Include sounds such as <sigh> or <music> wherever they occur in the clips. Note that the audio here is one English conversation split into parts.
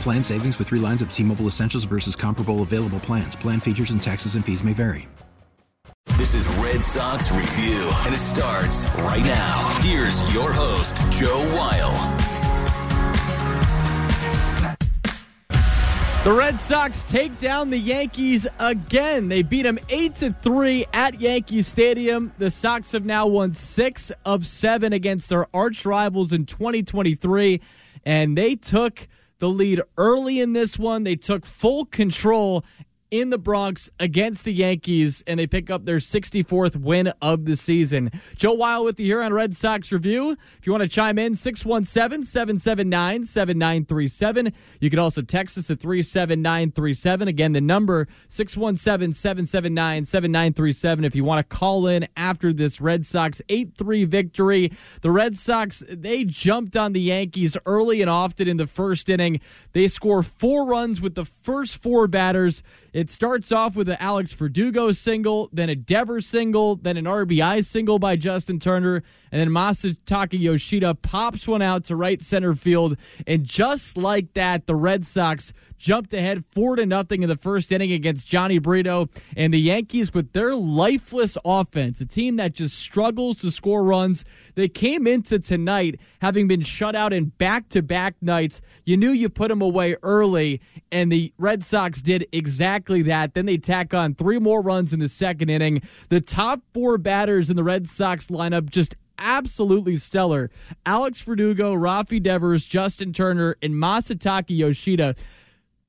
Plan savings with three lines of T Mobile Essentials versus comparable available plans. Plan features and taxes and fees may vary. This is Red Sox Review, and it starts right now. Here's your host, Joe Weil. The Red Sox take down the Yankees again. They beat them 8 to 3 at Yankee Stadium. The Sox have now won 6 of 7 against their arch rivals in 2023 and they took the lead early in this one. They took full control in the Bronx against the Yankees, and they pick up their 64th win of the season. Joe Weil with the here on Red Sox Review. If you want to chime in, 617 779 7937. You can also text us at 37937. Again, the number 617 779 7937. If you want to call in after this Red Sox 8 3 victory, the Red Sox, they jumped on the Yankees early and often in the first inning. They score four runs with the first four batters. It starts off with an Alex Verdugo single, then a Devers single, then an RBI single by Justin Turner, and then Masataka Yoshida pops one out to right center field. And just like that, the Red Sox jumped ahead four to nothing in the first inning against Jhony Brito. And the Yankees, with their lifeless offense, a team that just struggles to score runs, they came into tonight having been shut out in back to back nights. You knew you put them away early, and the Red Sox did exactly that. Then they tack on three more runs in the second inning. The top four batters in the Red Sox lineup just absolutely stellar. Alex Verdugo, Rafi Devers, Justin Turner, and Masataka Yoshida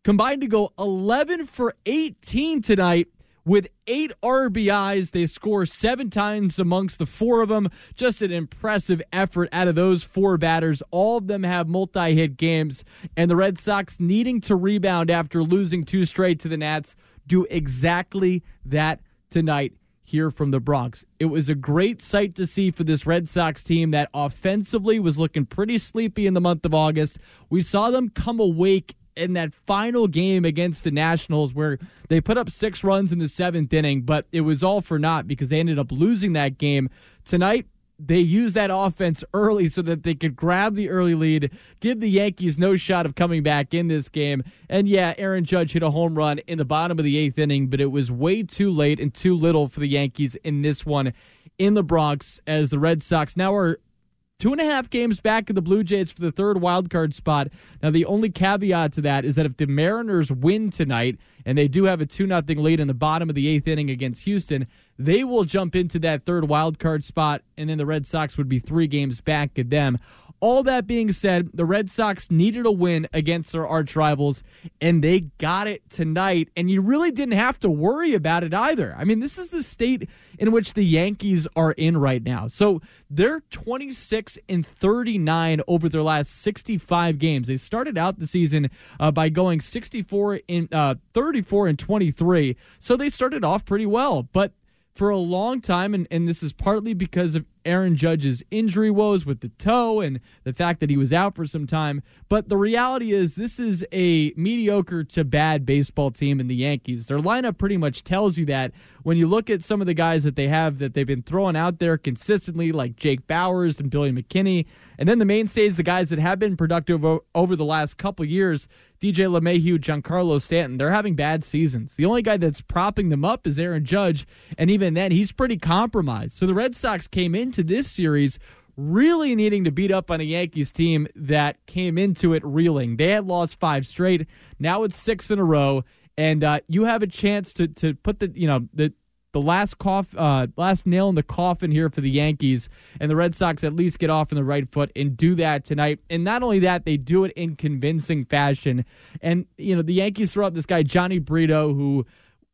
combined to go 11 for 18 tonight with eight RBIs. They score seven times amongst the four of them. Just an impressive effort out of those four batters. All of them have multi hit games, and the Red Sox needing to rebound after losing two straight to the Nats do exactly that tonight here from the Bronx. It was a great sight to see for this Red Sox team that offensively was looking pretty sleepy in the month of August. We saw them come awake in that final game against the Nationals where they put up six runs in the seventh inning, but it was all for naught because they ended up losing that game. Tonight, they used that offense early so that they could grab the early lead, give the Yankees no shot of coming back in this game. And yeah, Aaron Judge hit a home run in the bottom of the eighth inning, but it was way too late and too little for the Yankees in this one in the Bronx as the Red Sox now are Two and a half games back of the Blue Jays for the third wild card spot. Now, the only caveat to that is that if the Mariners win tonight, and they do have a 2 0 lead in the bottom of the eighth inning against Houston, they will jump into that third wild card spot, and then the Red Sox would be three games back of them. All that being said, the Red Sox needed a win against their arch rivals, and they got it tonight. And you really didn't have to worry about it either. I mean, this is the state in which the Yankees are in right now. So they're 26 and 39 over their last 65 games. They started out the season uh, by going 64 in uh, 34 and 23. So they started off pretty well, but for a long time, and, and this is partly because of Aaron Judge's injury woes with the toe and the fact that he was out for some time. But the reality is, this is a mediocre to bad baseball team in the Yankees. Their lineup pretty much tells you that when you look at some of the guys that they have that they've been throwing out there consistently, like Jake Bauers and Billy McKinney, and then the mainstays, the guys that have been productive over the last couple years, DJ LeMahieu, Giancarlo Stanton, they're having bad seasons. The only guy that's propping them up is Aaron Judge, and even then, he's pretty compromised. So the Red Sox came into this series really needing to beat up on a Yankees team that came into it reeling. They had lost five straight. Now it's six in a row, and uh, you have a chance to to put the you know the the last cough, uh, last nail in the coffin here for the Yankees, and the Red Sox at least get off on the right foot and do that tonight. And not only that, they do it in convincing fashion. And you know, the Yankees throw out this guy Jhony Brito, who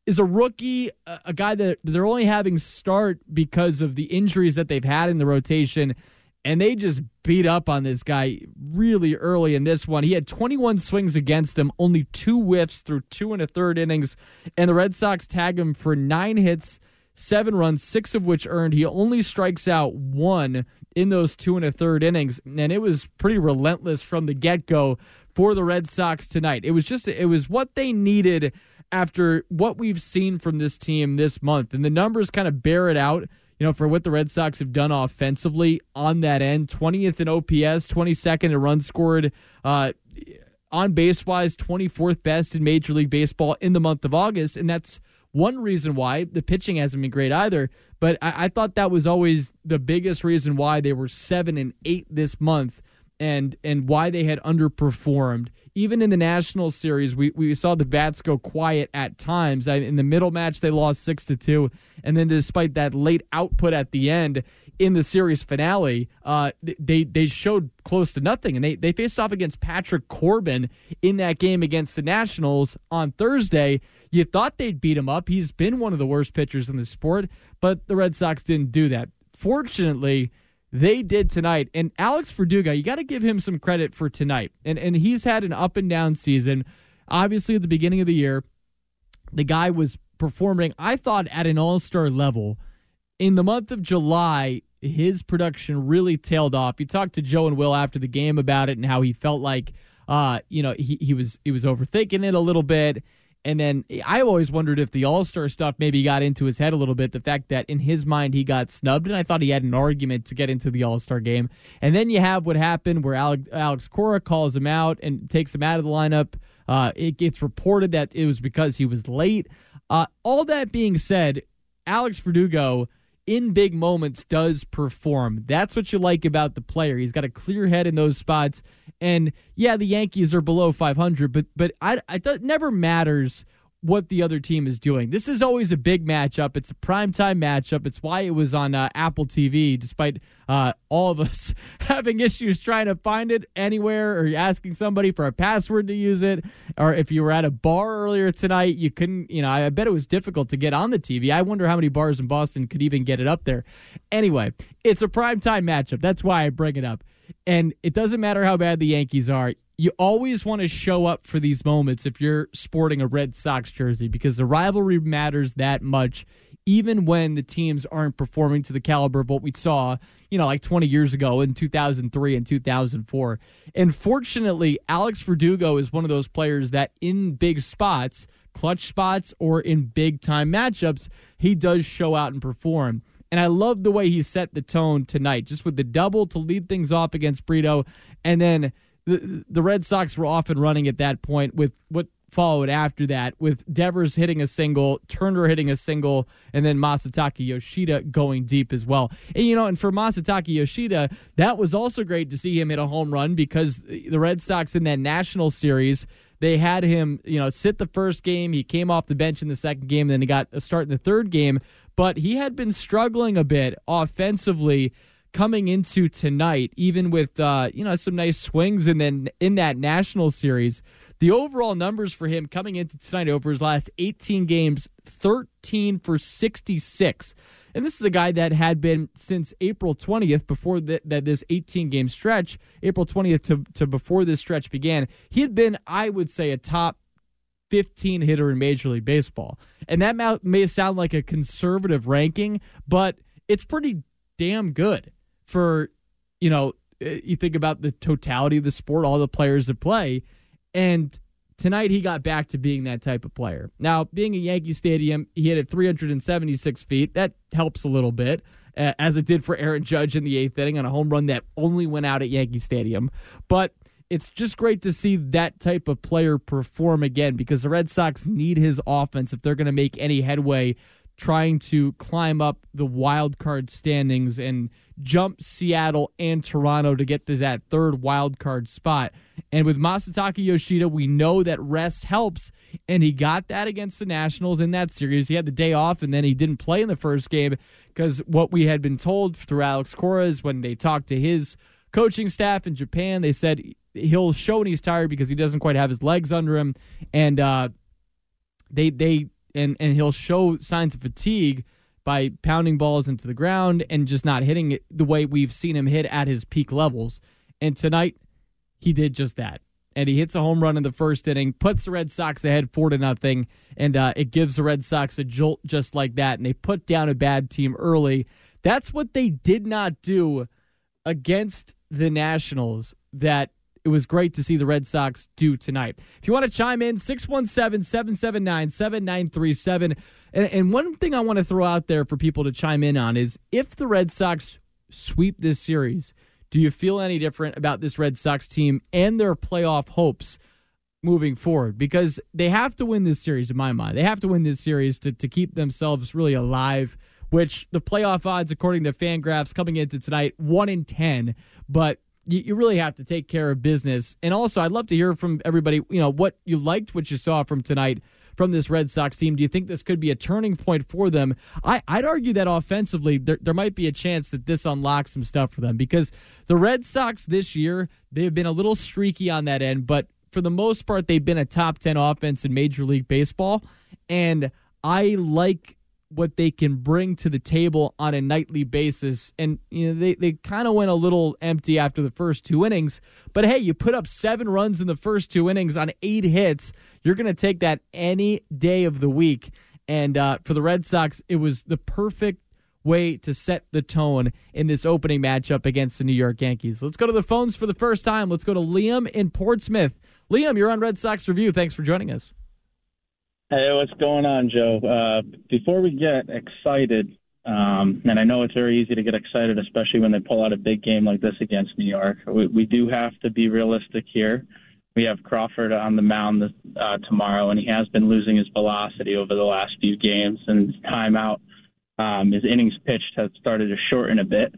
is a rookie, a guy that they're only having start because of the injuries that they've had in the rotation and they just beat up on this guy really early in this one. He had 21 swings against him, only two whiffs through two and a third innings, and the Red Sox tag him for nine hits, seven runs, six of which earned. He only strikes out one in those two and a third innings, and it was pretty relentless from the get go for the Red Sox tonight. It was just it was what they needed after what we've seen from this team this month, and the numbers kind of bear it out you know, for what the Red Sox have done offensively on that end. 20th in OPS, 22nd in runs scored. Uh, on base wise, 24th best in Major League Baseball in the month of August. And that's one reason why the pitching hasn't been great either. But I, I thought that was always the biggest reason why they were seven and eight this month and and why they had underperformed. Even in the National Series, we, we saw the bats go quiet at times. In the middle match, they lost six to two, and then despite that late output at the end in the series finale, uh, they they showed close to nothing, and they they faced off against Patrick Corbin in that game against the Nationals on Thursday. You thought they'd beat him up. He's been one of the worst pitchers in the sport, but the Red Sox didn't do that. Fortunately they did tonight. And Alex Verdugo, you got to give him some credit for tonight. And and he's had an up and down season. Obviously, at the beginning of the year, the guy was performing, I thought, at an all star level. In the month of July, his production really tailed off. You talked to Joe and Will after the game about it and how he felt like, uh, you know, he, he was he was overthinking it a little bit and then I always wondered if the All Star stuff maybe got into his head a little bit. The fact that in his mind he got snubbed, and I thought he had an argument to get into the All Star game. And then you have what happened where Alex, Alex Cora calls him out and takes him out of the lineup. Uh, it gets reported that it was because he was late. Uh, all that being said, Alex Verdugo in big moments does perform. That's what you like about the player. He's got a clear head in those spots. And yeah, the Yankees are below 500, but but I, I it never matters what the other team is doing. This is always a big matchup. It's a primetime matchup. It's why it was on uh, Apple TV, despite uh, all of us <laughs> having issues trying to find it anywhere or asking somebody for a password to use it. Or if you were at a bar earlier tonight, you couldn't, you know, I bet it was difficult to get on the TV. I wonder how many bars in Boston could even get it up there. Anyway, it's a primetime matchup. That's why I bring it up. And it doesn't matter how bad the Yankees are you always want to show up for these moments if you're sporting a Red Sox jersey because the rivalry matters that much, even when the teams aren't performing to the caliber of what we saw, you know, like 20 years ago in 2003 and 2004. And fortunately, Alex Verdugo is one of those players that in big spots, clutch spots, or in big time matchups, he does show out and perform. And I love the way he set the tone tonight, just with the double to lead things off against Brito, and then the, the Red Sox were off and running at that point with what followed after that with Devers hitting a single, Turner hitting a single, and then Masataka Yoshida going deep as well. And you know, and for Masataka Yoshida, that was also great to see him hit a home run because the Red Sox in that national series, they had him, you know, sit the first game. He came off the bench in the second game, and then he got a start in the third game. But he had been struggling a bit offensively coming into tonight, even with uh, you know some nice swings, and then in that national series, the overall numbers for him coming into tonight over his last 18 games, 13 for 66. And this is a guy that had been since April 20th, before that this 18 game stretch, April 20th to, to before this stretch began, he had been, I would say, a top 15 hitter in Major League Baseball. And that may sound like a conservative ranking, but it's pretty damn good for, you know, uh, you think about the totality of the sport, all the players that play. And tonight he got back to being that type of player. Now, being a Yankee Stadium, he hit at 376 feet. That helps a little bit, uh, as it did for Aaron Judge in the eighth inning on a home run that only went out at Yankee Stadium. But it's just great to see that type of player perform again because the Red Sox need his offense if they're going to make any headway trying to climb up the wild card standings and jump Seattle and Toronto to get to that third wild card spot. And with Masataka Yoshida, we know that rest helps, and he got that against the Nationals in that series. He had the day off, and then he didn't play in the first game because what we had been told through Alex Cora is when they talked to his coaching staff in Japan, they said he'll show when he's tired because he doesn't quite have his legs under him, and uh, they they and and he'll show signs of fatigue by pounding balls into the ground and just not hitting it the way we've seen him hit at his peak levels. And tonight, he did just that. And he hits a home run in the first inning, puts the Red Sox ahead four to nothing, and uh, it gives the Red Sox a jolt just like that. And they put down a bad team early. That's what they did not do against the Nationals. That it was great to see the Red Sox do tonight. If you want to chime in, 617 779 7937. And one thing I want to throw out there for people to chime in on is if the Red Sox sweep this series, do you feel any different about this Red Sox team and their playoff hopes moving forward? Because they have to win this series, in my mind. They have to win this series to, to keep themselves really alive, which the playoff odds, according to Fangraphs, coming into tonight, 1 in 10. But you, you really have to take care of business. And also, I'd love to hear from everybody, you know, what you liked, what you saw from tonight from this Red Sox team. Do you think this could be a turning point for them? I, would argue that offensively, there, there might be a chance that this unlocks some stuff for them because the Red Sox this year, they've been a little streaky on that end, but for the most part, they've been a top 10 offense in Major League Baseball. And I like what they can bring to the table on a nightly basis. And you know, they, they kind of went a little empty after the first two innings. But hey, you put up seven runs in the first two innings on eight hits. You're going to take that any day of the week. And uh, for the Red Sox, it was the perfect way to set the tone in this opening matchup against the New York Yankees. Let's go to the phones for the first time. Let's go to Liam in Portsmouth. Liam, you're on Red Sox Review. Thanks for joining us. Hey, what's going on, Joe? Uh, before we get excited, um, and I know it's very easy to get excited, especially when they pull out a big game like this against New York. We, we do have to be realistic here. We have Crawford on the mound this, uh, tomorrow, and he has been losing his velocity over the last few games, and his timeout, um, his innings pitched has started to shorten a bit.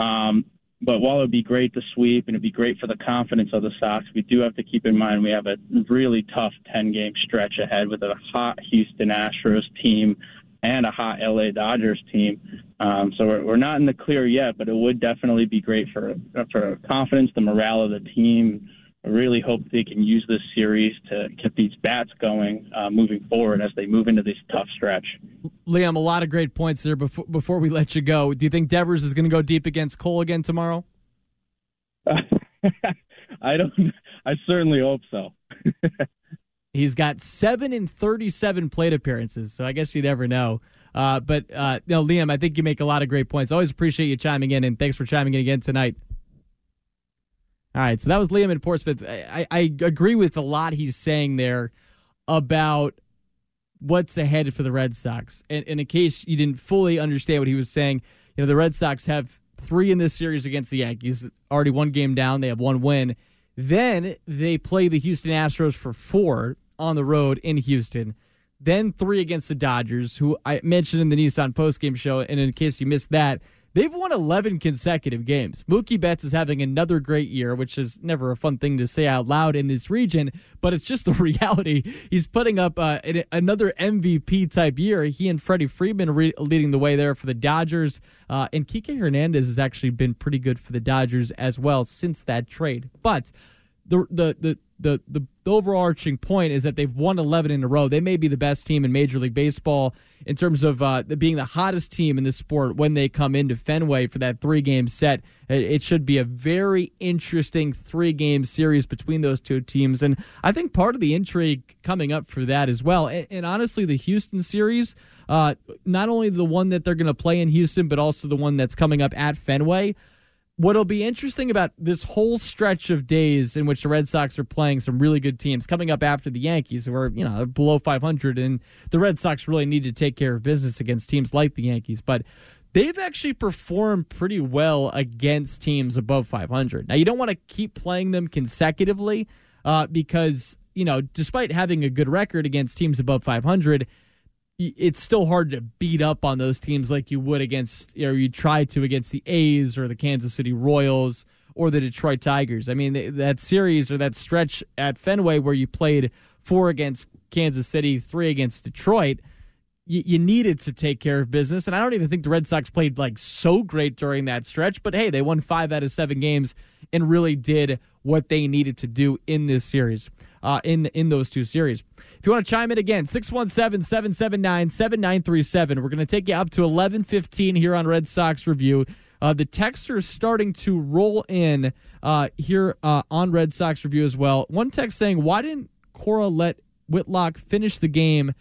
Um, but while it would be great to sweep and it'd be great for the confidence of the Sox, we do have to keep in mind we have a really tough 10 game stretch ahead with a hot Houston Astros team and a hot LA Dodgers team. Um, so we're, we're not in the clear yet, but it would definitely be great for for confidence, the morale of the team. I really hope they can use this series to get these bats going uh, moving forward as they move into this tough stretch. Liam, a lot of great points there. Before before we let you go, do you think Devers is going to go deep against Cole again tomorrow? <laughs> I don't. I certainly hope so. <laughs> He's got seven in thirty-seven plate appearances, so I guess you never know. Uh, but uh, no, Liam, I think you make a lot of great points. Always appreciate you chiming in, and thanks for chiming in again tonight. All right, so that was Liam in Portsmouth. I, I agree with a lot he's saying there about what's ahead for the Red Sox. And, and in case you didn't fully understand what he was saying, you know the Red Sox have three in this series against the Yankees. Already one game down. They have one win. Then they play the Houston Astros for four on the road in Houston. Then three against the Dodgers, who I mentioned in the Nissan postgame show. And in case you missed that, They've won 11 consecutive games. Mookie Betts is having another great year, which is never a fun thing to say out loud in this region, but it's just <laughs> the reality. He's putting up uh, another MVP type year. He and Freddie Freeman re- leading the way there for the Dodgers. Uh, and Kike Hernandez has actually been pretty good for the Dodgers as well since that trade. But the the the the, the, overarching point is that they've won 11 in a row. They may be the best team in Major League Baseball in terms of uh, being the hottest team in the sport when they come into Fenway for that three game set. It should be a very interesting three game series between those two teams. And I think part of the intrigue coming up for that as well. And, and honestly, the Houston series, uh, not only the one that they're going to play in Houston, but also the one that's coming up at Fenway what'll be interesting about this whole stretch of days in which the Red Sox are playing some really good teams coming up after the Yankees, who are you know below 500, and the Red Sox really need to take care of business against teams like the Yankees, but. They've actually performed pretty well against teams above 500. Now, you don't want to keep playing them consecutively uh, because, you know, despite having a good record against teams above 500, it's still hard to beat up on those teams like you would against, or you try to against the A's or the Kansas City Royals or the Detroit Tigers. I mean, that series or that stretch at Fenway where you played four against Kansas City, three against Detroit, you, you, needed to take care of business. And I don't even think the Red Sox played like so great during that stretch, but hey, they won five out of seven games and really did what they needed to do in this series, uh, in, in those two series. If you want to chime in again, 617 779 7937. We're going to take you up to 1115 here on Red Sox Review. Uh, the texts are starting to roll in uh, here uh, on Red Sox Review as well. One text saying, Why didn't Cora let Whitlock finish the game,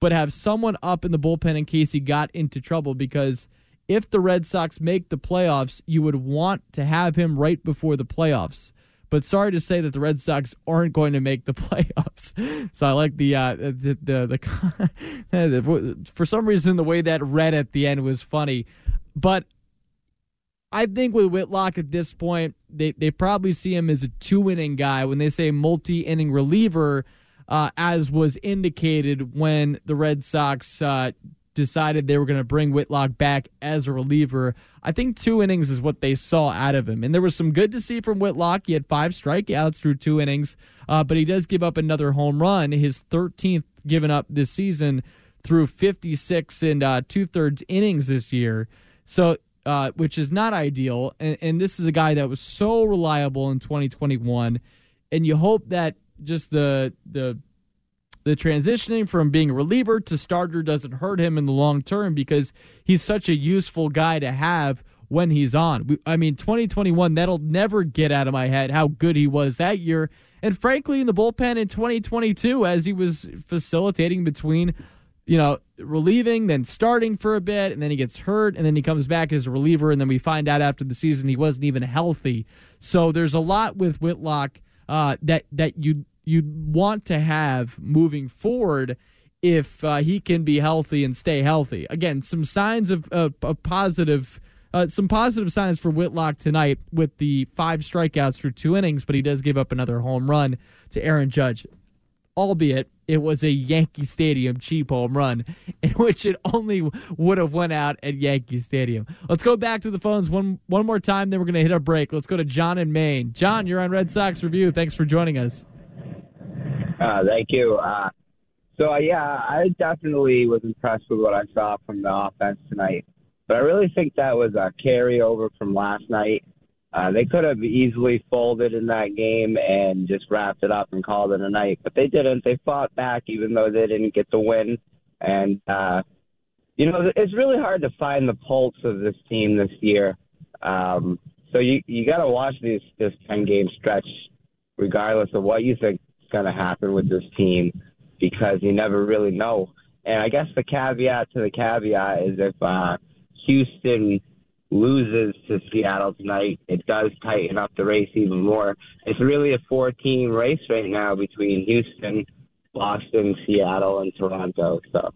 but have someone up in the bullpen in case he got into trouble? Because if the Red Sox make the playoffs, you would want to have him right before the playoffs. But sorry to say that the Red Sox aren't going to make the <laughs> playoffs. So I like the uh, the the, the <laughs> for some reason the way that read at the end was funny, but I think with Whitlock at this point, they they probably see him as a two inning guy when they say multi inning reliever. Uh, as was indicated when the Red Sox uh, decided they were going to bring Whitlock back as a reliever. I think two innings is what they saw out of him. And there was some good to see from Whitlock. He had five strikeouts through two innings, uh, but he does give up another home run, his 13th given up this season through 56 and uh, two thirds innings this year. So, uh, which is not ideal. And, and this is a guy that was so reliable in 2021. And you hope that just the the the transitioning from being a reliever to starter doesn't hurt him in the long term because he's such a useful guy to have when he's on. I mean, 2021, that'll never get out of my head how good he was that year. And frankly, in the bullpen in 2022, as he was facilitating between, you know, relieving, then starting for a bit, and then he gets hurt, and then he comes back as a reliever, and then we find out after the season he wasn't even healthy. So there's a lot with Whitlock uh, that that you you'd want to have moving forward if uh, he can be healthy and stay healthy. Again, some signs of, of positive. Uh, some positive signs for Whitlock tonight with the five strikeouts for two innings, but he does give up another home run to Aaron Judge, albeit it was a Yankee Stadium cheap home run <laughs> in which it only would have went out at Yankee Stadium. Let's go back to the phones one one more time, then we're going to hit a break. Let's go to John in Maine. John, you're on Red Sox Review. Thanks for joining us. Uh, thank you. Uh, so, uh, yeah, I definitely was impressed with what I saw from the offense tonight. But I really think that was a carryover from last night. Uh, they could have easily folded in that game and just wrapped it up and called it a night, but they didn't. They fought back even though they didn't get the win. And, uh, you know, it's really hard to find the pulse of this team this year. Um, so you you got to watch this this ten game stretch, regardless of what you think going to happen with this team because you never really know. And I guess the caveat to the caveat is if uh, Houston loses to Seattle tonight, it does tighten up the race even more. It's really a four team race right now between Houston, Boston, Seattle, and Toronto. So,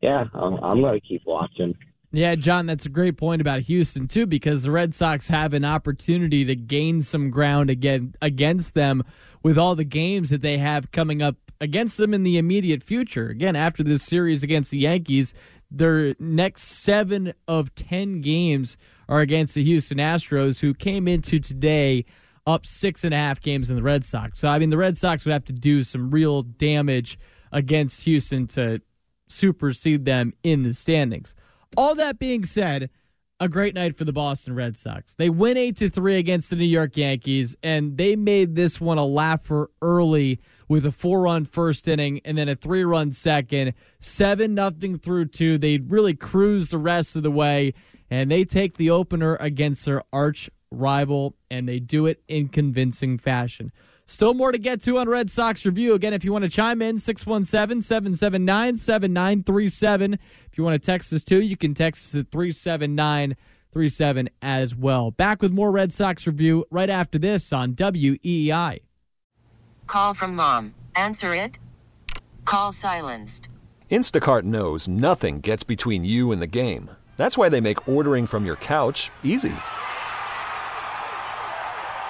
yeah, I'm, I'm going to keep watching. Yeah, John, that's a great point about Houston too, because the Red Sox have an opportunity to gain some ground again against them with all the games that they have coming up against them in the immediate future. Again, after this series against the Yankees, their next seven of ten games are against the Houston Astros, who came into today up six and a half games in the Red Sox. So I mean, the Red Sox would have to do some real damage against Houston to supersede them in the standings. All that being said, a great night for the Boston Red Sox. They win 8 to 3 against the New York Yankees and they made this one a laugher early with a four-run first inning and then a three-run second, 7 nothing through 2. They really cruised the rest of the way and they take the opener against their arch rival and they do it in convincing fashion. Still more to get to on Red Sox Review. Again, if you want to chime in, 617 779 7937. If you want to text us too, you can text us at 37937 as well. Back with more Red Sox Review right after this on WEEI. Call from mom. Answer it. Call silenced. Instacart knows nothing gets between you and the game. That's why they make ordering from your couch easy.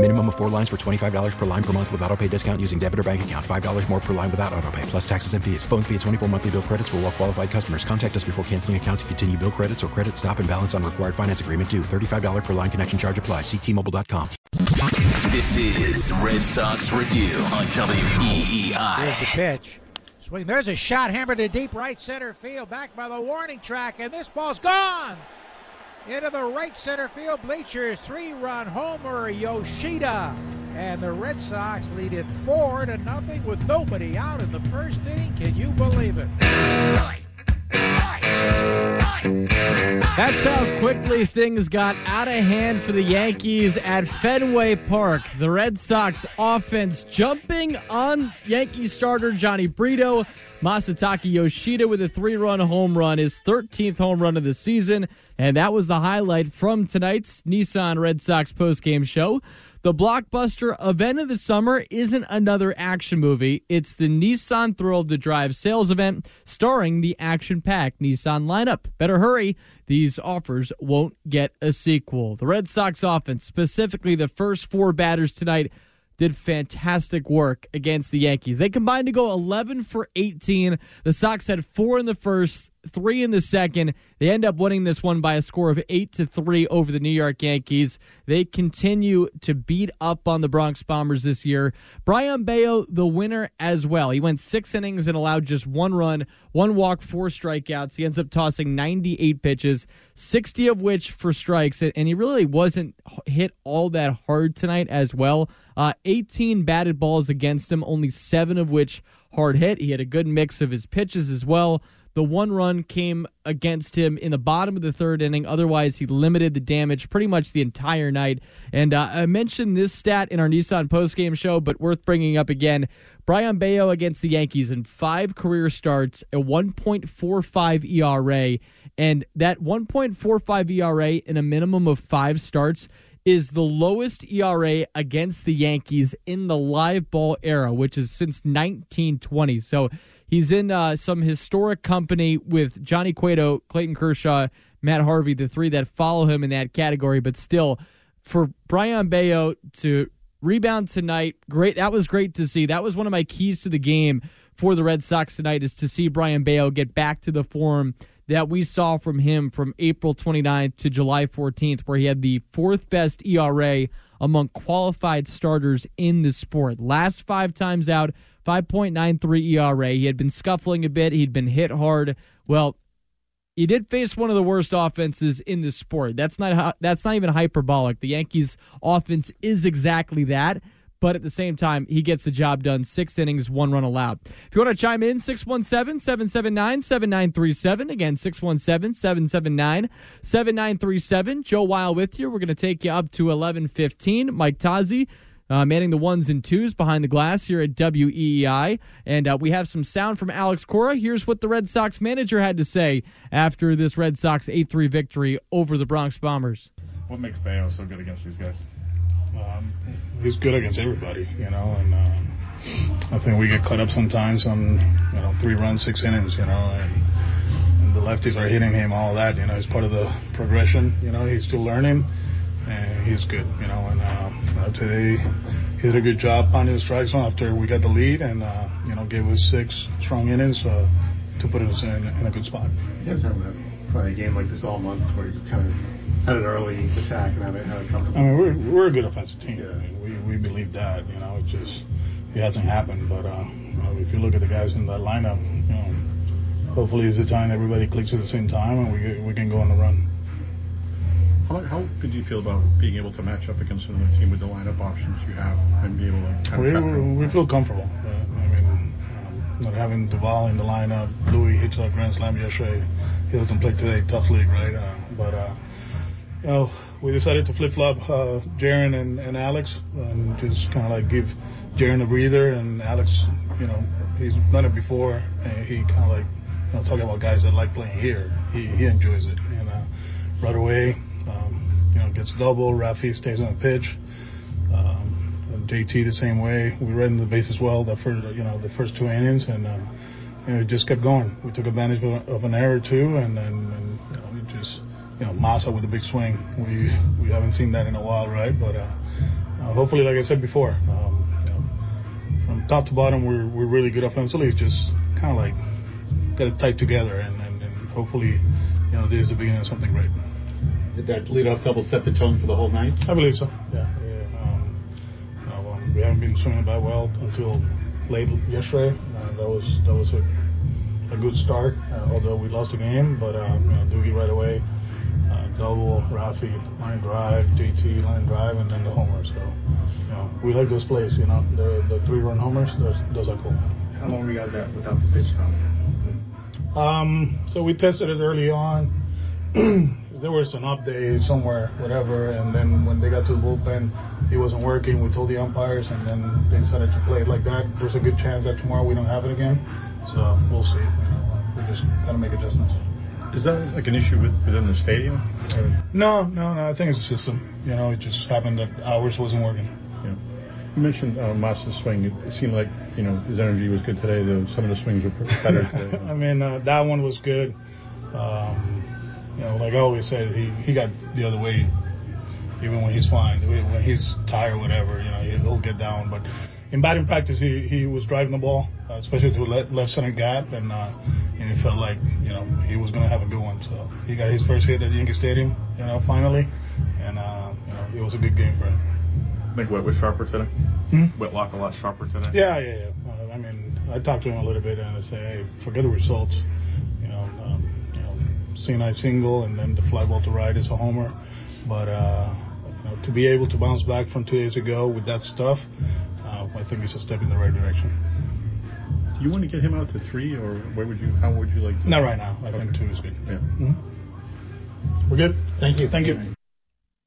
Minimum of four lines for $25 per line per month with auto pay discount using debit or bank account. $5 more per line without auto pay, plus taxes and fees. Phone fee at 24 monthly bill credits for all well qualified customers. Contact us before canceling account to continue bill credits or credit stop and balance on required finance agreement due. $35 per line connection charge apply. Ctmobile.com. This is Red Sox Review on WEEI. There's the pitch. Swing. There's a shot hammered to deep right center field, back by the warning track, and this ball's gone into the right center field bleachers. Three-run homer, Yoshida, and the Red Sox lead it four to nothing with nobody out in the first inning. Can you believe it? That's how quickly things got out of hand for the Yankees at Fenway Park. The Red Sox offense jumping on Yankee starter Jhony Brito. Masataka Yoshida with a three run home run, his 13th home run of the season. And that was the highlight from tonight's Nissan Red Sox postgame show. The blockbuster event of the summer isn't another action movie. It's the Nissan Thrill the Drive sales event starring the action packed Nissan lineup. Better hurry. These offers won't get a sequel. The Red Sox offense, specifically the first four batters tonight, did fantastic work against the Yankees. They combined to go 11 for 18. The Sox had four in the first, three in the second. They end up winning this one by a score of 8 to 3 over the New York Yankees. They continue to beat up on the Bronx Bombers this year. Brayan Bello, the winner as well. He went six innings and allowed just one run, one walk, four strikeouts. He ends up tossing 98 pitches, 60 of which for strikes, and he really wasn't hit all that hard tonight as well. Uh, 18 batted balls against him, only seven of which hard hit. He had a good mix of his pitches as well. The one run came against him in the bottom of the third inning. Otherwise, he limited the damage pretty much the entire night. And uh, I mentioned this stat in our Nissan postgame show, but worth bringing up again. Brayan Bello against the Yankees in five career starts, a 1.45 ERA. And that 1.45 ERA in a minimum of five starts is the lowest ERA against the Yankees in the live ball era, which is since 1920. So he's in uh, some historic company with Johnny Cueto, Clayton Kershaw, Matt Harvey, the three that follow him in that category. But still, for Brayan Bello to rebound tonight, great. That was great to see. That was one of my keys to the game for the Red Sox tonight is to see Brayan Bello get back to the form that we saw from him from April 29th to July 14th, where he had the fourth best ERA among qualified starters in the sport. Last five times out, 5.93 ERA. He had been scuffling a bit, he'd been hit hard. Well, he did face one of the worst offenses in the sport. That's not that's not even hyperbolic. The Yankees offense is exactly that but at the same time, he gets the job done. Six innings, one run allowed. If you want to chime in, 617 779 7937. Again, 617 779 7937. Joe Weil with you. We're going to take you up to 1115. Mike Tazi. Uh, manning the ones and twos behind the glass here at WEEI. And uh, we have some sound from Alex Cora. Here's what the Red Sox manager had to say after this Red Sox 8 3 victory over the Bronx Bombers. What makes Bello so good against these guys? Um, he's good against everybody, you know, and uh, I think we get caught up sometimes on, you know, three runs, six innings, you know, and, and the lefties are hitting him, all that, you know, he's part of the progression, you know, he's still learning, and he's good, you know, and uh, today he did a good job finding the strike zone after we got the lead, and uh, you know, gave us six strong innings uh, to put us in, in a good spot. You guys have a game like this all month where you kind of had an early attack and had it, had it comfortable. I mean, we're we're a good offensive team. Yeah. I mean, we we believe that. You know, it just it hasn't happened. But uh, you know, if you look at the guys in that lineup, you know, hopefully it's the time everybody clicks at the same time and we we can go on the run. How, how good do you feel about being able to match up against another team with the lineup options you have and be able to? Kind we of we feel comfortable. Uh, I mean, um, not having Duvall in the lineup, Luis hits a grand slam yesterday. He doesn't play today. Tough league, right? Uh, but. Uh, you know, we decided to flip flop uh, Jarren and, and Alex and just kind of like give Jarren a breather and Alex, you know, he's done it before, and he kind of like you know talking about guys that like playing here. He he enjoys it, and uh, right away, um, you know, gets double. Rafi stays on the pitch. Um, JT the same way. We ran the base as well. The first you know the first two innings, and uh, you know it just kept going. We took advantage of, an error too, and then and, you know, we just you know Masa with a big swing. We we haven't seen that in a while, right? But uh, uh, hopefully, like I said before. Um, from top to bottom, we're we're really good offensively. It's just kind of like got it tight together, and, and, and hopefully, you know, this is the beginning of something great. Did that leadoff double set the tone for the whole night? I believe so. Yeah. yeah. Um, you know, um, we haven't been swinging that well until late yesterday. Uh, that was that was a, a good start, uh, although we lost the game. But um, you know, Doogie right away, uh, double, Rafi line drive, JT line drive, and then the homer. So you know, we like those plays. You know, the the three run homers. Those those are cool. How long were you guys at without the pitch count? Um, so we tested it early on. <clears throat> there was an update somewhere, whatever, and then when they got to the bullpen, it wasn't working. We told the umpires, and then they decided to play it like that. There's a good chance that tomorrow we don't have it again. So we'll see. You know, we just gotta make adjustments. Is that like an issue with, within the stadium? Or? No, no, no. I think it's a system. You know, it just happened that ours wasn't working. Yeah. You mentioned uh, Masa's swing. It, seemed like you know his energy was good today. Though some of the swings were better today. <laughs> I mean, uh, that one was good. Um, you know, like I always said, he, he got the other way, even when he's fine. When he's tired, whatever, you know, he'll get down. But in batting practice, he, he was driving the ball, uh, especially to left, left center gap, and uh, and it felt like you know he was going to have a good one. So he got his first hit at Yankee Stadium, you know, finally, and uh, you know it was a good game for him. I think what was sharper today. Hmm? Whitlock a lot sharper today. Yeah, yeah, yeah. Uh, I mean, I talked to him a little bit, and I say, hey, forget the results. You know, um, you know, CNI single, and then the fly ball to right is a homer. But uh, you know, to be able to bounce back from two days ago with that stuff, I think it's a step in the right direction. Do you want to get him out to three, or where would you? How would you like to? Not right now. I think two is good. Yeah. Mm-hmm. We're good. Thank you. Thank you.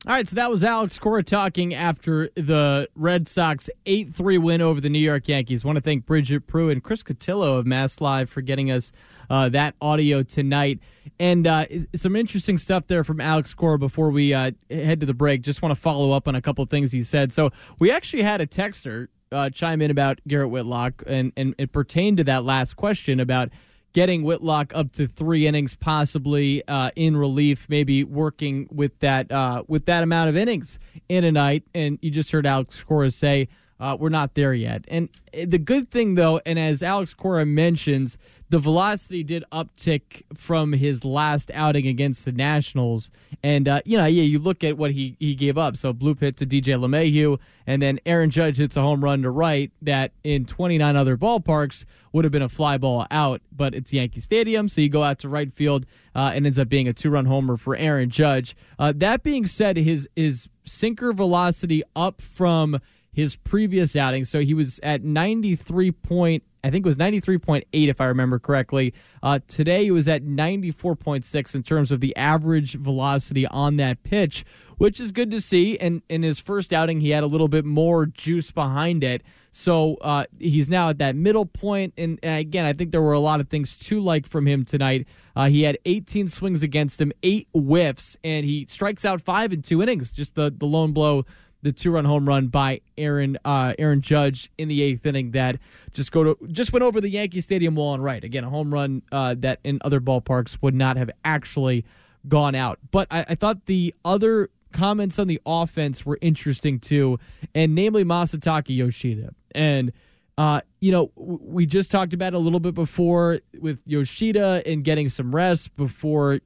All right, so that was Alex Cora talking after the Red Sox 8 3 win over the New York Yankees. want to thank Bridget Prue and Chris Cotillo of Mass Live for getting us uh, that audio tonight. And uh, some interesting stuff there from Alex Cora before we uh, head to the break. Just want to follow up on a couple of things he said. So we actually had a texter uh, chime in about Garrett Whitlock, and, and it pertained to that last question about getting Whitlock up to three innings, possibly uh, in relief, maybe working with that uh, with that amount of innings in a night. And you just heard Alex Cora say uh, we're not there yet. And the good thing, though, and as Alex Cora mentions, the velocity did uptick from his last outing against the Nationals. And, uh, you know, yeah, you look at what he, he gave up. So, blue pit to DJ LeMahieu, and then Aaron Judge hits a home run to right that in 29 other ballparks would have been a fly ball out, but it's Yankee Stadium. So, you go out to right field uh, and ends up being a two run homer for Aaron Judge. Uh, that being said, his, his sinker velocity up from his previous outing. So he was at 93 point, I think it was 93.8 if I remember correctly. Uh, today he was at 94.6 in terms of the average velocity on that pitch, which is good to see. And in his first outing, he had a little bit more juice behind it. So uh, he's now at that middle point. And, again, I think there were a lot of things to like from him tonight. Uh, he had 18 swings against him, eight whiffs, and he strikes out five in two innings. Just the, the lone blow the two run home run by Aaron uh, Aaron Judge in the eighth inning that just go to just went over the Yankee Stadium wall and right again a home run uh, that in other ballparks would not have actually gone out. But I, I thought the other comments on the offense were interesting too, and namely Masataka Yoshida and. Uh, you know, we just talked about a little bit before with Yoshida and getting some rest before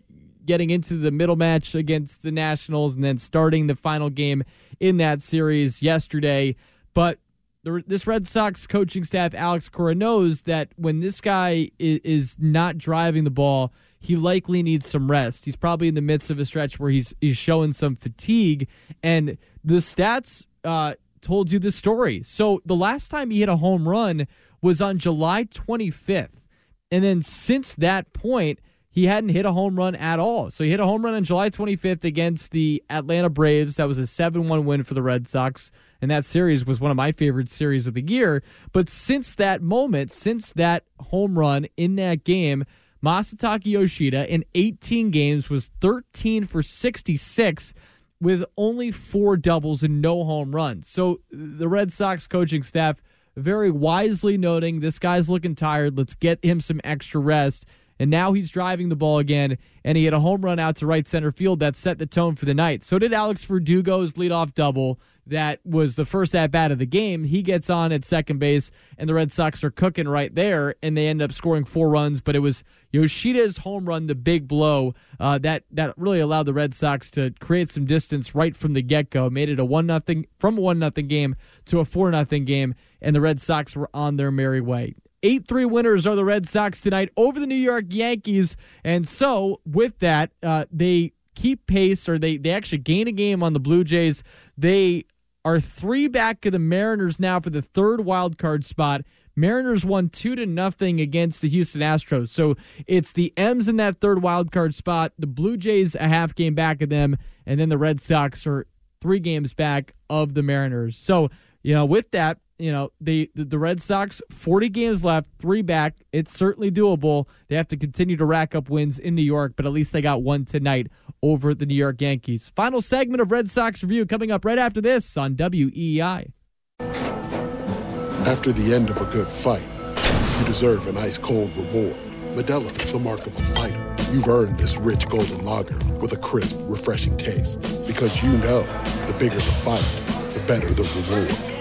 getting into the middle match against the Nationals and then starting the final game in that series yesterday. But the, this Red Sox coaching staff, Alex Cora, knows that when this guy is, is not driving the ball, he likely needs some rest. He's probably in the midst of a stretch where he's he's showing some fatigue, and the stats uh, told you the story. So the last time he hit a home run was on July 25th, and then since that point he hadn't hit a home run at all. So he hit a home run on July 25th against the Atlanta Braves. That was a 7 1 win for the Red Sox. And that series was one of my favorite series of the year. But since that moment, since that home run in that game, Masataka Yoshida in 18 games was 13 for 66 with only four doubles and no home runs. So the Red Sox coaching staff very wisely noting this guy's looking tired. Let's get him some extra rest. And now he's driving the ball again, and he had a home run out to right center field that set the tone for the night. So did Alex Verdugo's leadoff double that was the first at bat of the game. He gets on at second base, and the Red Sox are cooking right there, and they end up scoring four runs. But it was Yoshida's home run, the big blow, uh, that that really allowed the Red Sox to create some distance right from the get go. Made it a one nothing from a one nothing game to a four nothing game, and the Red Sox were on their merry way. 8 3 winners are the Red Sox tonight over the New York Yankees. And so, with that, uh, they keep pace or they, they actually gain a game on the Blue Jays. They are three back of the Mariners now for the third wild card spot. Mariners won two to nothing against the Houston Astros. So it's the M's in that third wild card spot. The Blue Jays a half game back of them, and then the Red Sox are three games back of the Mariners. So, you know, with that, you know, the, the Red Sox, 40 games left, three back. It's certainly doable. They have to continue to rack up wins in New York, but at least they got one tonight over the New York Yankees. Final segment of Red Sox Review coming up right after this on WEEI. After the end of a good fight, you deserve an ice cold reward. Modelo is the mark of a fighter. You've earned this rich golden lager with a crisp, refreshing taste. Because you know the bigger the fight, the better the reward.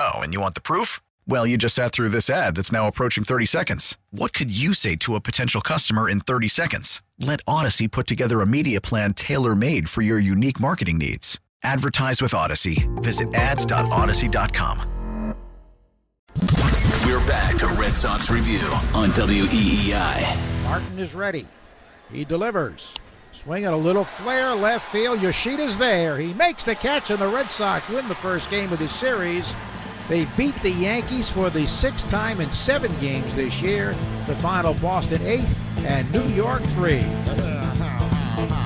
Oh, and you want the proof? Well, you just sat through this ad that's now approaching 30 seconds. What could you say to a potential customer in 30 seconds? Let Audacy put together a media plan tailor made for your unique marketing needs. Advertise with Audacy. Visit ads.audacy.com. We're back to Red Sox Review on WEEI. Martin is ready. He delivers. Swing Swinging a little flare left field. Yoshida's there. He makes the catch, and the Red Sox win the first game of the series they beat the Yankees for the sixth time in seven games this year. The final Boston 8 and New York 3. <laughs>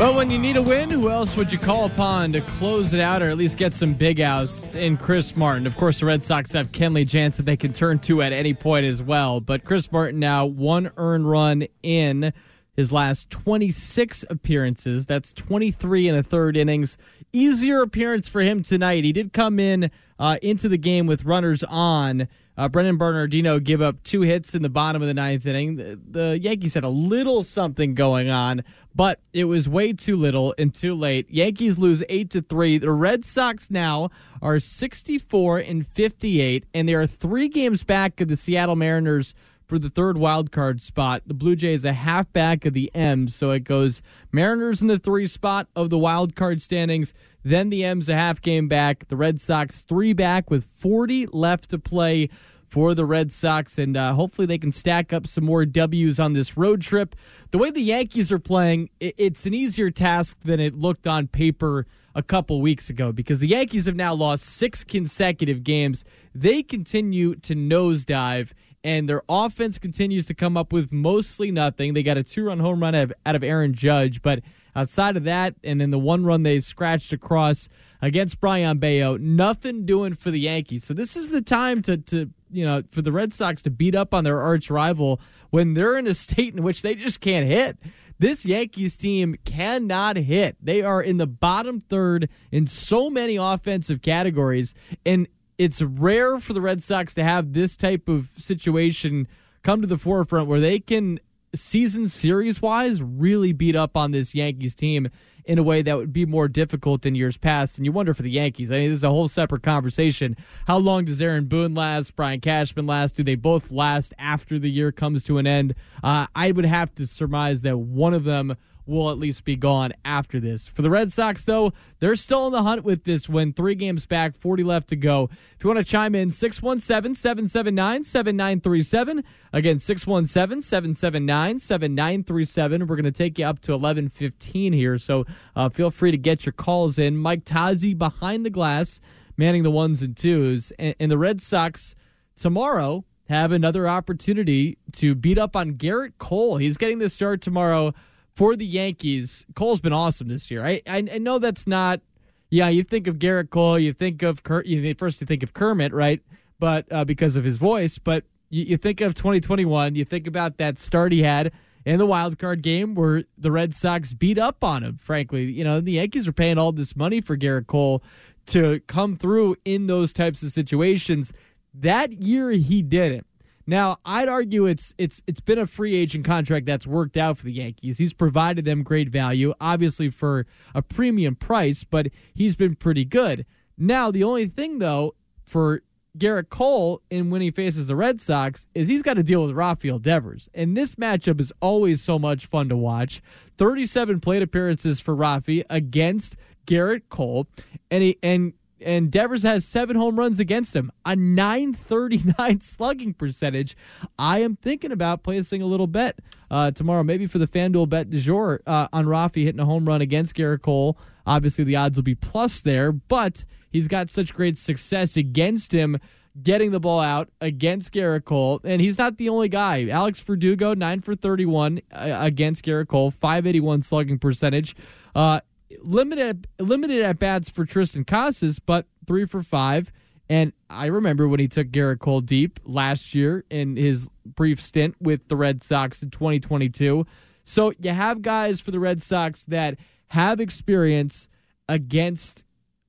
But when you need a win, who else would you call upon to close it out or at least get some big outs in Chris Martin? Of course, the Red Sox have Kenley Jansen they can turn to at any point as well. But Chris Martin now one earned run in his last 26 appearances. That's 23 and a third innings easier appearance for him tonight. He did come in uh, into the game with runners on. Uh, Brennan Bernardino give up two hits in the bottom of the ninth inning. The, the, Yankees had a little something going on, but it was way too little and too late. Yankees lose eight to three. The Red Sox now are sixty-four and fifty-eight, and they are three games back of the Seattle Mariners for the third wild card spot. The Blue Jays a half back of the M's, so it goes Mariners in the three spot of the wild card standings. Then the M's a half game back. The Red Sox three back with 40 left to play for the Red Sox, and uh, hopefully they can stack up some more W's on this road trip. The way the Yankees are playing, it's an easier task than it looked on paper a couple weeks ago because the Yankees have now lost six consecutive games. They continue to nosedive and their offense continues to come up with mostly nothing. They got a two run home run out of, Aaron Judge, but outside of that, and then the one run they scratched across against Brayan Bello, nothing doing for the Yankees. So this is the time to, to you know, for the Red Sox to beat up on their arch rival when they're in a state in which they just can't hit. This Yankees team cannot hit. They are in the bottom third in so many offensive categories. And it's rare for the Red Sox to have this type of situation come to the forefront where they can season series wise really beat up on this Yankees team. in a way that would be more difficult in years past. And you wonder for the Yankees. I mean, this is a whole separate conversation. How long does Aaron Boone last? Brian Cashman last? Do they both last after the year comes to an end? Uh, I would have to surmise that one of them will at least be gone after this. For the Red Sox, though, they're still in the hunt with this win. Three games back, 40 left to go. If you want to chime in, 617 779 7937. Again, 617 779 7937. We're going to take you up to 1115 here, so uh, feel free to get your calls in. Mike Tazi behind the glass, manning the ones and twos. And, and the Red Sox tomorrow have another opportunity to beat up on Gerrit Cole. He's getting the start tomorrow for the Yankees, Cole's been awesome this year. I, I, I know that's not. Yeah, you think of Gerrit Cole, you think of Kurt. You first you think of Kermit, right? But uh, because of his voice, but you, you think of 2021. You think about that start he had in the wild card game where the Red Sox beat up on him. Frankly, you know the Yankees are paying all this money for Gerrit Cole to come through in those types of situations. That year he didn't. Now, I'd argue it's it's it's been a free agent contract that's worked out for the Yankees. He's provided them great value, obviously for a premium price, but he's been pretty good. Now, the only thing though for Gerrit Cole and when he faces the Red Sox is he's got to deal with Rafael Devers. And this matchup is always so much fun to watch. 37 plate appearances for Rafi against Gerrit Cole. And he and and Devers has seven home runs against him, a 939 <laughs> slugging percentage. I am thinking about placing a little bet uh, tomorrow, maybe for the FanDuel bet du jour uh, on Rafi hitting a home run against Gerrit Cole. Obviously, the odds will be plus there, but he's got such great success against him getting the ball out against Gerrit Cole. And he's not the only guy. Alex Verdugo, 9 for 31 uh, against Gerrit Cole, 581 slugging percentage. Uh, limited limited at bats for Triston Casas, but three for five. And I remember when he took Gerrit Cole deep last year in his brief stint with the Red Sox in 2022. So you have guys for the Red Sox that have experience against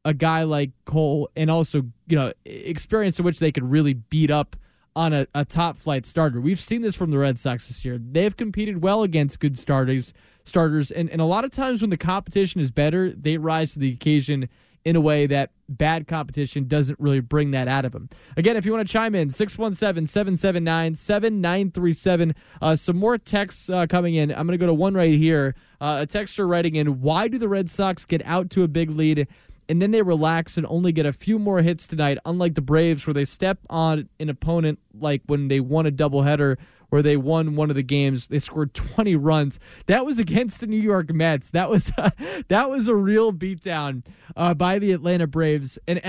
a guy like Cole and also, you know, experience in which they could really beat up on a, a top flight starter. We've seen this from the Red Sox this year. They've competed well against good starters starters. And, and a lot of times when the competition is better, they rise to the occasion in a way that bad competition doesn't really bring that out of them. Again, if you want to chime in, 617 779 7937. Uh, some more texts uh, coming in. I'm going to go to one right here. Uh, a texter writing in Why do the Red Sox get out to a big lead and then they relax and only get a few more hits tonight, unlike the Braves, where they step on an opponent like when they won a doubleheader where they won one of the games. They scored 20 runs. That was against the New York Mets. That was uh, <laughs> that was a real beatdown uh, by the Atlanta Braves. And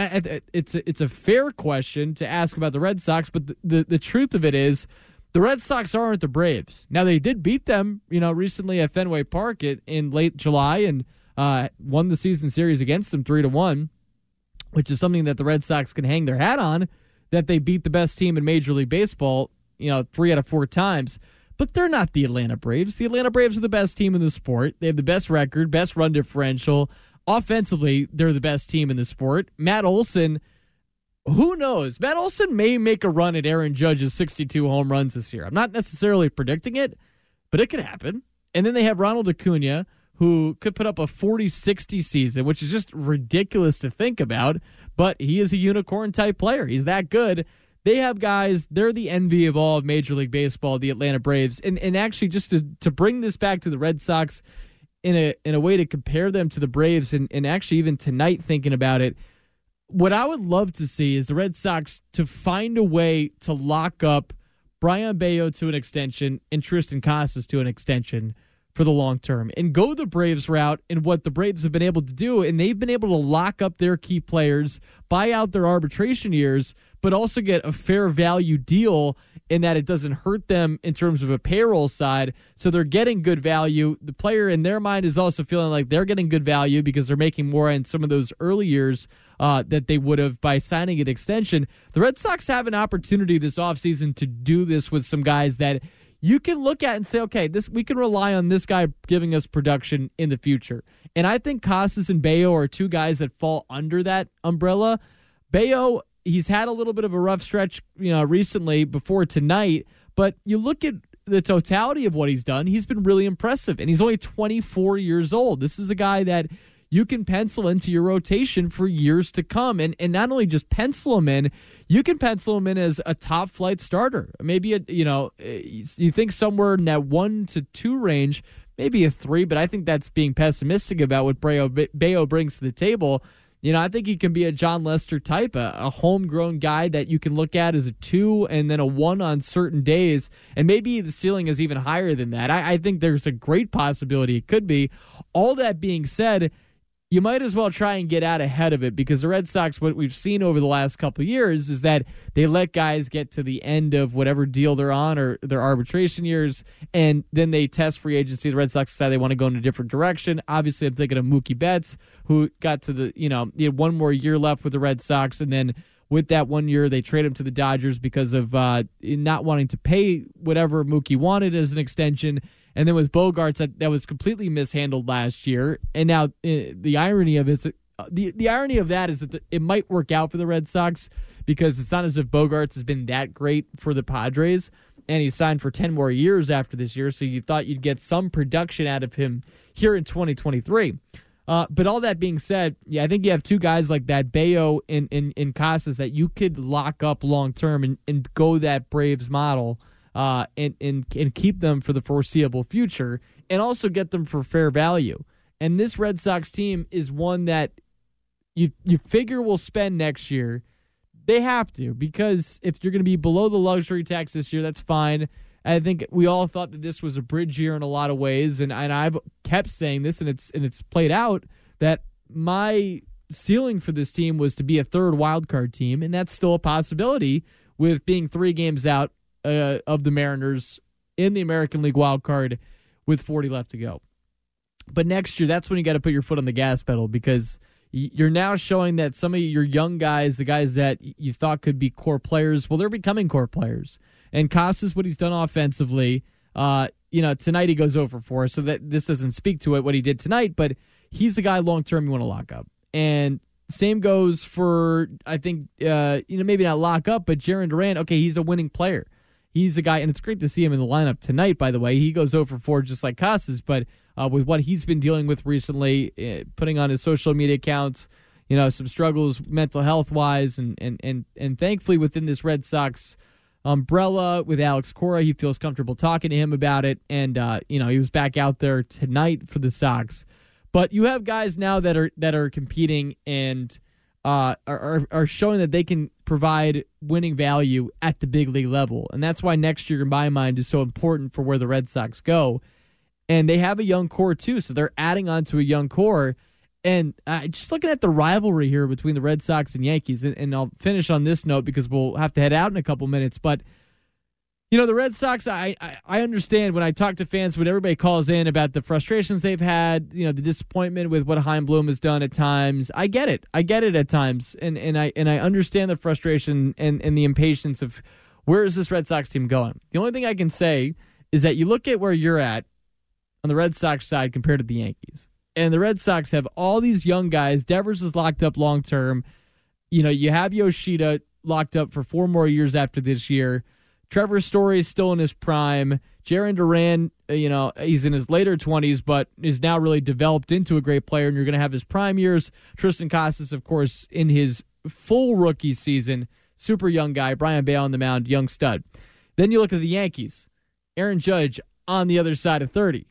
it's a, it's a fair question to ask about the Red Sox, but the, the, the truth of it is the Red Sox aren't the Braves. Now they did beat them, you know, recently at Fenway Park in late July and uh, won the season series against them three to one, which is something that the Red Sox can hang their hat on. That they beat the best team in Major League Baseball you know, three out of four times. But they're not the Atlanta Braves. The Atlanta Braves are the best team in the sport. They have the best record, best run differential. Offensively, they're the best team in the sport. Matt Olson, who knows? Matt Olson may make a run at Aaron Judge's 62 home runs this year. I'm not necessarily predicting it, but it could happen. And then they have Ronald Acuna, who could put up a 40 60 season, which is just ridiculous to think about. But he is a unicorn type player. He's that good they have guys, they're the envy of all of Major League Baseball, the Atlanta Braves. And and actually just to, to bring this back to the Red Sox in a in a way to compare them to the Braves and, and actually even tonight thinking about it, what I would love to see is the Red Sox to find a way to lock up Brayan Bello to an extension and Triston Casas to an extension for the long term and go the Braves route and what the Braves have been able to do. And they've been able to lock up their key players, buy out their arbitration years, but also get a fair value deal in that it doesn't hurt them in terms of a payroll side. So they're getting good value. The player in their mind is also feeling like they're getting good value because they're making more in some of those early years uh, that they would have by signing an extension. The Red Sox have an opportunity this offseason to do this with some guys that you can look at and say, okay, this we can rely on this guy giving us production in the future. And I think Casas and Bello are two guys that fall under that umbrella. Bello, he's had a little bit of a rough stretch, you know, recently before tonight, but you look at the totality of what he's done, he's been really impressive. And he's only 24 years old. This is a guy that you can pencil into your rotation for years to come. And and not only just pencil him in, you can pencil him in as a top flight starter. Maybe a you know eh, you think somewhere in that one to two range, maybe a three, but I think that's being pessimistic about what Bayo, Bello brings to the table. You know, I think he can be a Jon Lester type, a, a, homegrown guy that you can look at as a two and then a one on certain days. And maybe the ceiling is even higher than that. I, I think there's a great possibility it could be. All that being said, you might as well try and get out ahead of it because the Red Sox, what we've seen over the last couple years is that they let guys get to the end of whatever deal they're on or their arbitration years, and then they test free agency. The Red Sox decide they want to go in a different direction. Obviously, I'm thinking of Mookie Betts, who got to the, you know, he had one more year left with the Red Sox, and then with that one year, they trade him to the Dodgers because of uh, not wanting to pay whatever Mookie wanted as an extension and then with Bogaerts, that, that was completely mishandled last year. And now uh, the irony of it, uh, the the irony of that is that the, it might work out for the Red Sox because it's not as if Bogaerts has been that great for the Padres, and he signed for ten more years after this year. So you thought you'd get some production out of him here in 2023. Uh, but all that being said, yeah, I think you have two guys like that, Bello and, and, and Casas, that you could lock up long term and, and go that Braves model uh, and, and, and keep them for the foreseeable future and also get them for fair value. And this Red Sox team is one that you you figure will spend next year. They have to because if you're going to be below the luxury tax this year, that's fine. I think we all thought that this was a bridge year in a lot of ways, and, and I've kept saying this, and it's and it's played out that my ceiling for this team was to be a third wild card team, and that's still a possibility with being three games out uh, of the Mariners in the American League wild card with 40 left to go. But next year, that's when you got to put your foot on the gas pedal because you're now showing that some of your young guys, the guys that you thought could be core players, well, they're becoming core players. And Casas, what he's done offensively, uh, you know, tonight he goes over for us, so that this doesn't speak to it what he did tonight, but he's the guy long term you want to lock up. And same goes for I think uh, you know maybe not lock up, but Jarren Duran. Okay, he's a winning player he's a guy, and it's great to see him in the lineup tonight. By the way, he goes over four just like Casas, but uh, with what he's been dealing with recently, uh, putting on his social media accounts, you know, some struggles mental health wise, and and and and thankfully within this Red Sox umbrella with Alex Cora, he feels comfortable talking to him about it, and uh, you know he was back out there tonight for the Sox. But you have guys now that are that are competing and uh, are are showing that they can provide winning value at the big league level. And that's why next year, in my mind, is so important for where the Red Sox go. And they have a young core, too. So they're adding on to a young core. And uh, just looking at the rivalry here between the Red Sox and Yankees, and, and I'll finish on this note because we'll have to head out in a couple minutes. But you know, the Red Sox, I, I, I understand when I talk to fans, when everybody calls in about the frustrations they've had, you know, the disappointment with what Chaim Bloom has done at times. I get it. I get it at times. And and I and I understand the frustration and, and the impatience of where is this Red Sox team going? The only thing I can say is that you look at where you're at on the Red Sox side compared to the Yankees. And the Red Sox have all these young guys. Devers is locked up long term. You know, you have Yoshida locked up for four more years after this year. Trevor Story is still in his prime. Jarren Duran, uh, you know, he's in his later 20s, but is now really developed into a great player, and you're going to have his prime years. Triston Casas, of course, in his full rookie season, super young guy. Brayan Bello on the mound, young stud. Then you look at the Yankees. Aaron Judge on the other side of 30.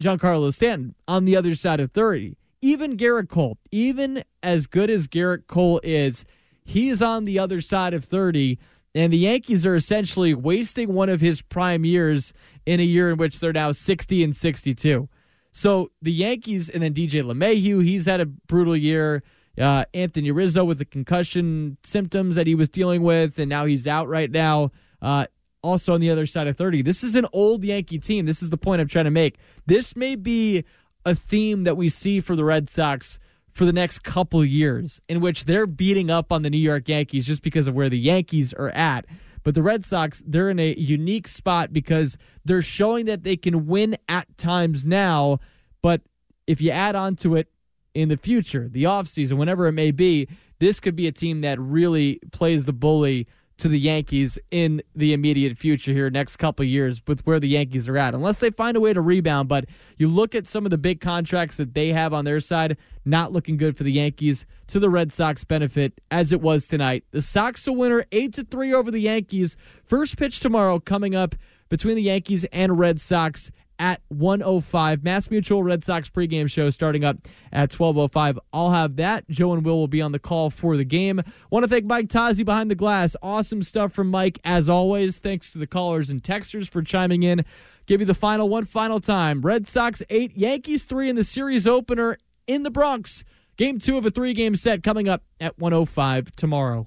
Giancarlo Stanton on the other side of 30. Even Gerrit Cole, even as good as Gerrit Cole is, he's on the other side of 30 and the Yankees are essentially wasting one of his prime years in a year in which they're now 60 and 62. So the Yankees, and then DJ LeMahieu, he's had a brutal year. Uh, Anthony Rizzo with the concussion symptoms that he was dealing with, and now he's out right now. Uh, also on the other side of 30. This is an old Yankee team. This is the point I'm trying to make. This may be a theme that we see for the Red Sox for the next couple years in which they're beating up on the New York Yankees just because of where the Yankees are at. But the Red Sox, they're in a unique spot because they're showing that they can win at times now. But if you add on to it in the future, the offseason, whenever it may be, this could be a team that really plays the bully to the Yankees in the immediate future here, next couple years, with where the Yankees are at, unless they find a way to rebound. But you look at some of the big contracts that they have on their side, not looking good for the Yankees to the Red Sox benefit as it was tonight. The Sox a winner, eight to three over the Yankees. First pitch tomorrow coming up between the Yankees and Red Sox at 105. Mass Mutual Red Sox pregame show starting up at 1205. I'll have that. Joe and Will will be on the call for the game. Want to thank Mike Tazi behind the glass. Awesome stuff from Mike as always. Thanks to the callers and texters for chiming in. Give you the final one final time. Red Sox 8, Yankees 3 in the series opener in the Bronx. Game 2 of a 3-game set coming up at 105 tomorrow.